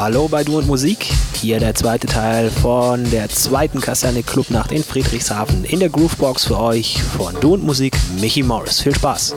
Hallo bei Du und Musik. Hier der zweite Teil von der zweiten Kaserne Clubnacht in Friedrichshafen in der Groovebox für euch von Du und Musik Michi Morris. Viel Spaß.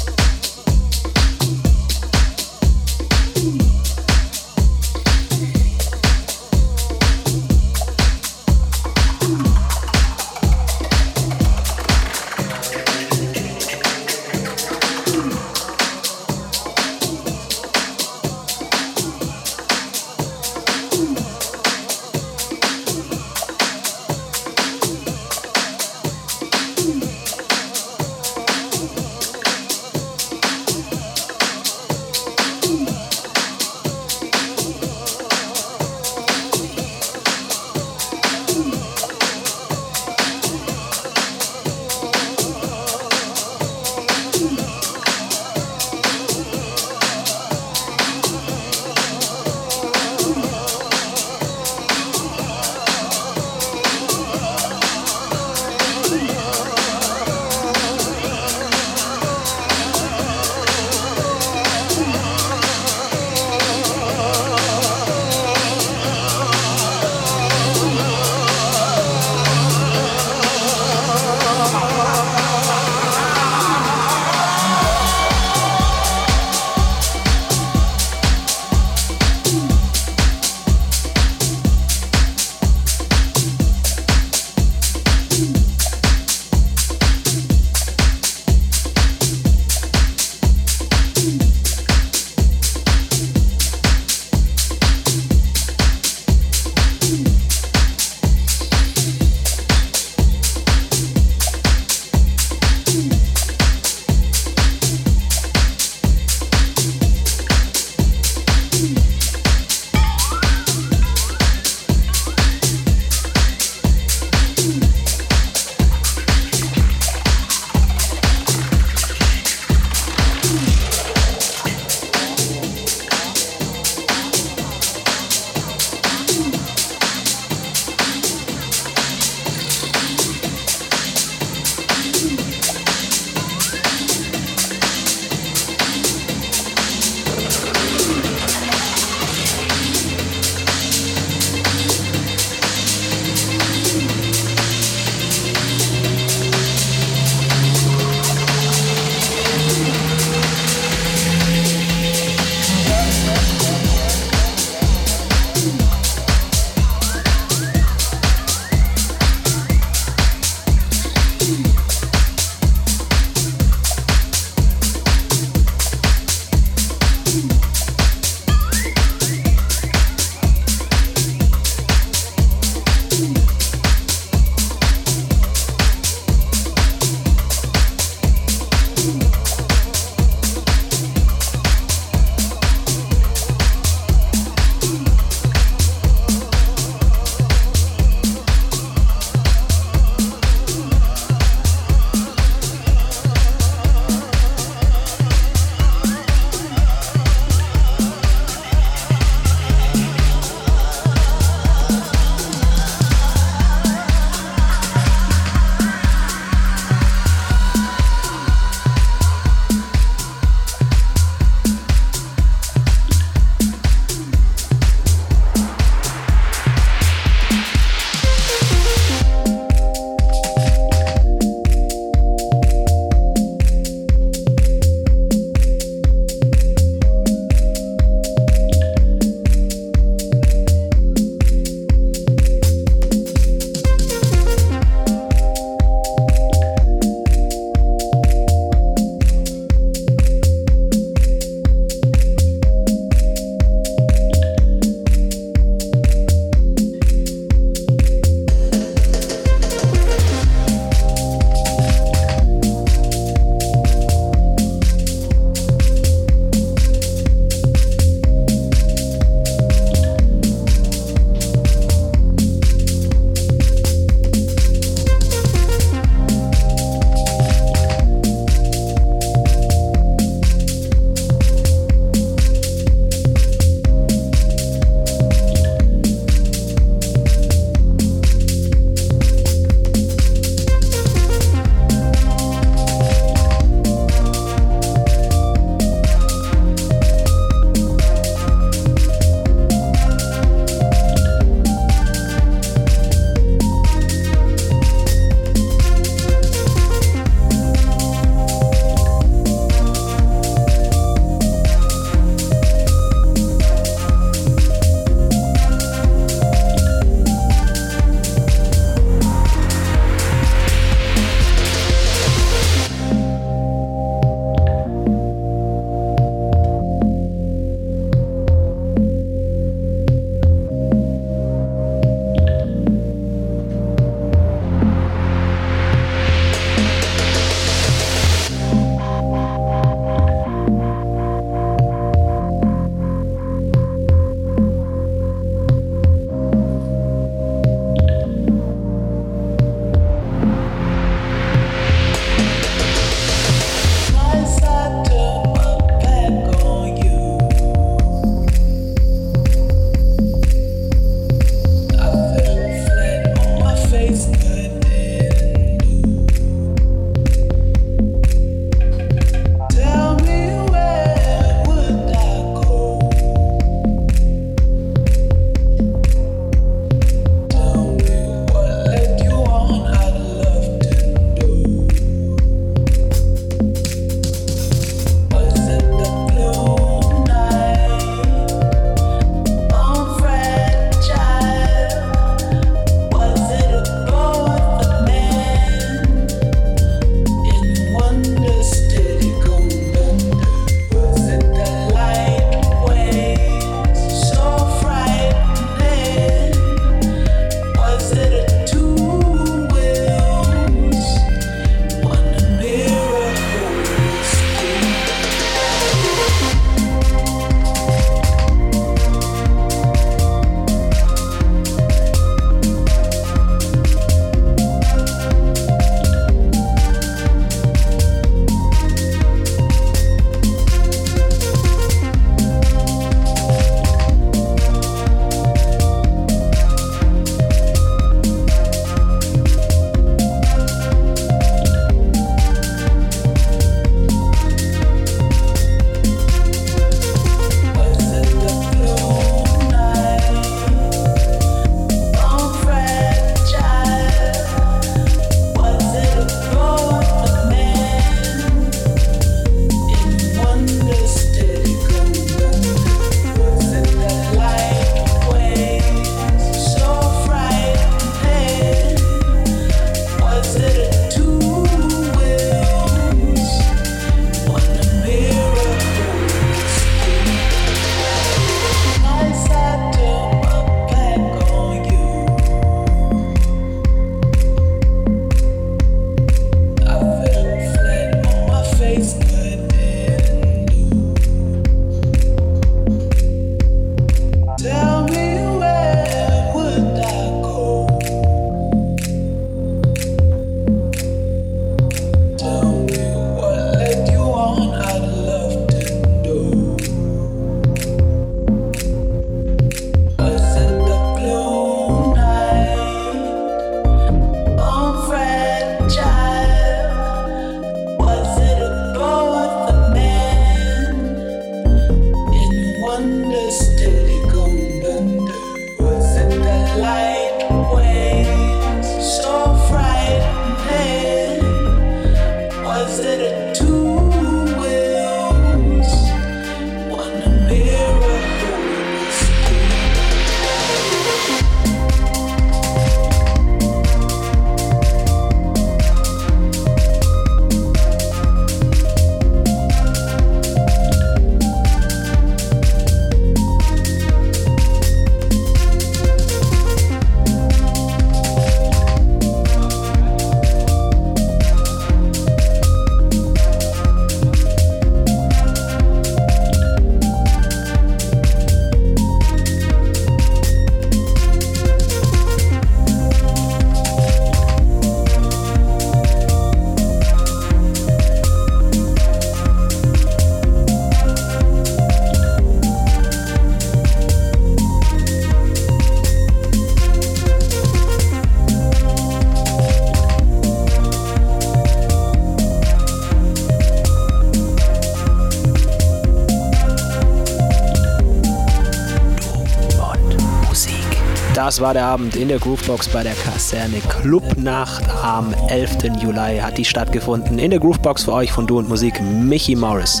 War der Abend in der Groovebox bei der Kaserne Clubnacht am 11. Juli hat die stattgefunden. In der Groovebox für euch von Du und Musik Michi Morris.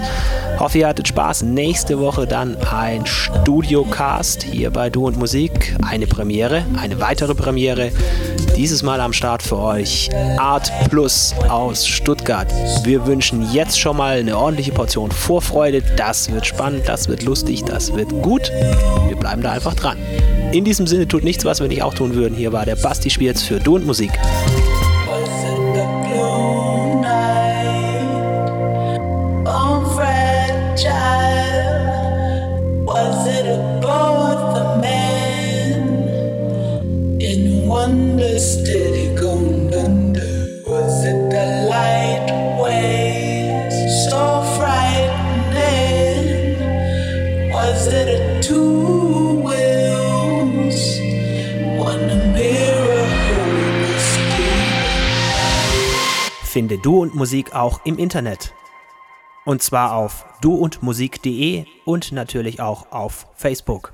Hoffe, ihr hattet Spaß. Nächste Woche dann ein Studiocast hier bei Du und Musik. Eine Premiere, eine weitere Premiere. Dieses Mal am Start für euch Art Plus aus Stuttgart. Wir wünschen jetzt schon mal eine ordentliche Portion Vorfreude. Das wird spannend, das wird lustig, das wird gut. Wir bleiben da einfach dran. In diesem Sinne tut nichts, was wir nicht auch tun würden. Hier war der Basti Spierz für Du und Musik. Musik auch im Internet. Und zwar auf duundmusik.de und natürlich auch auf Facebook.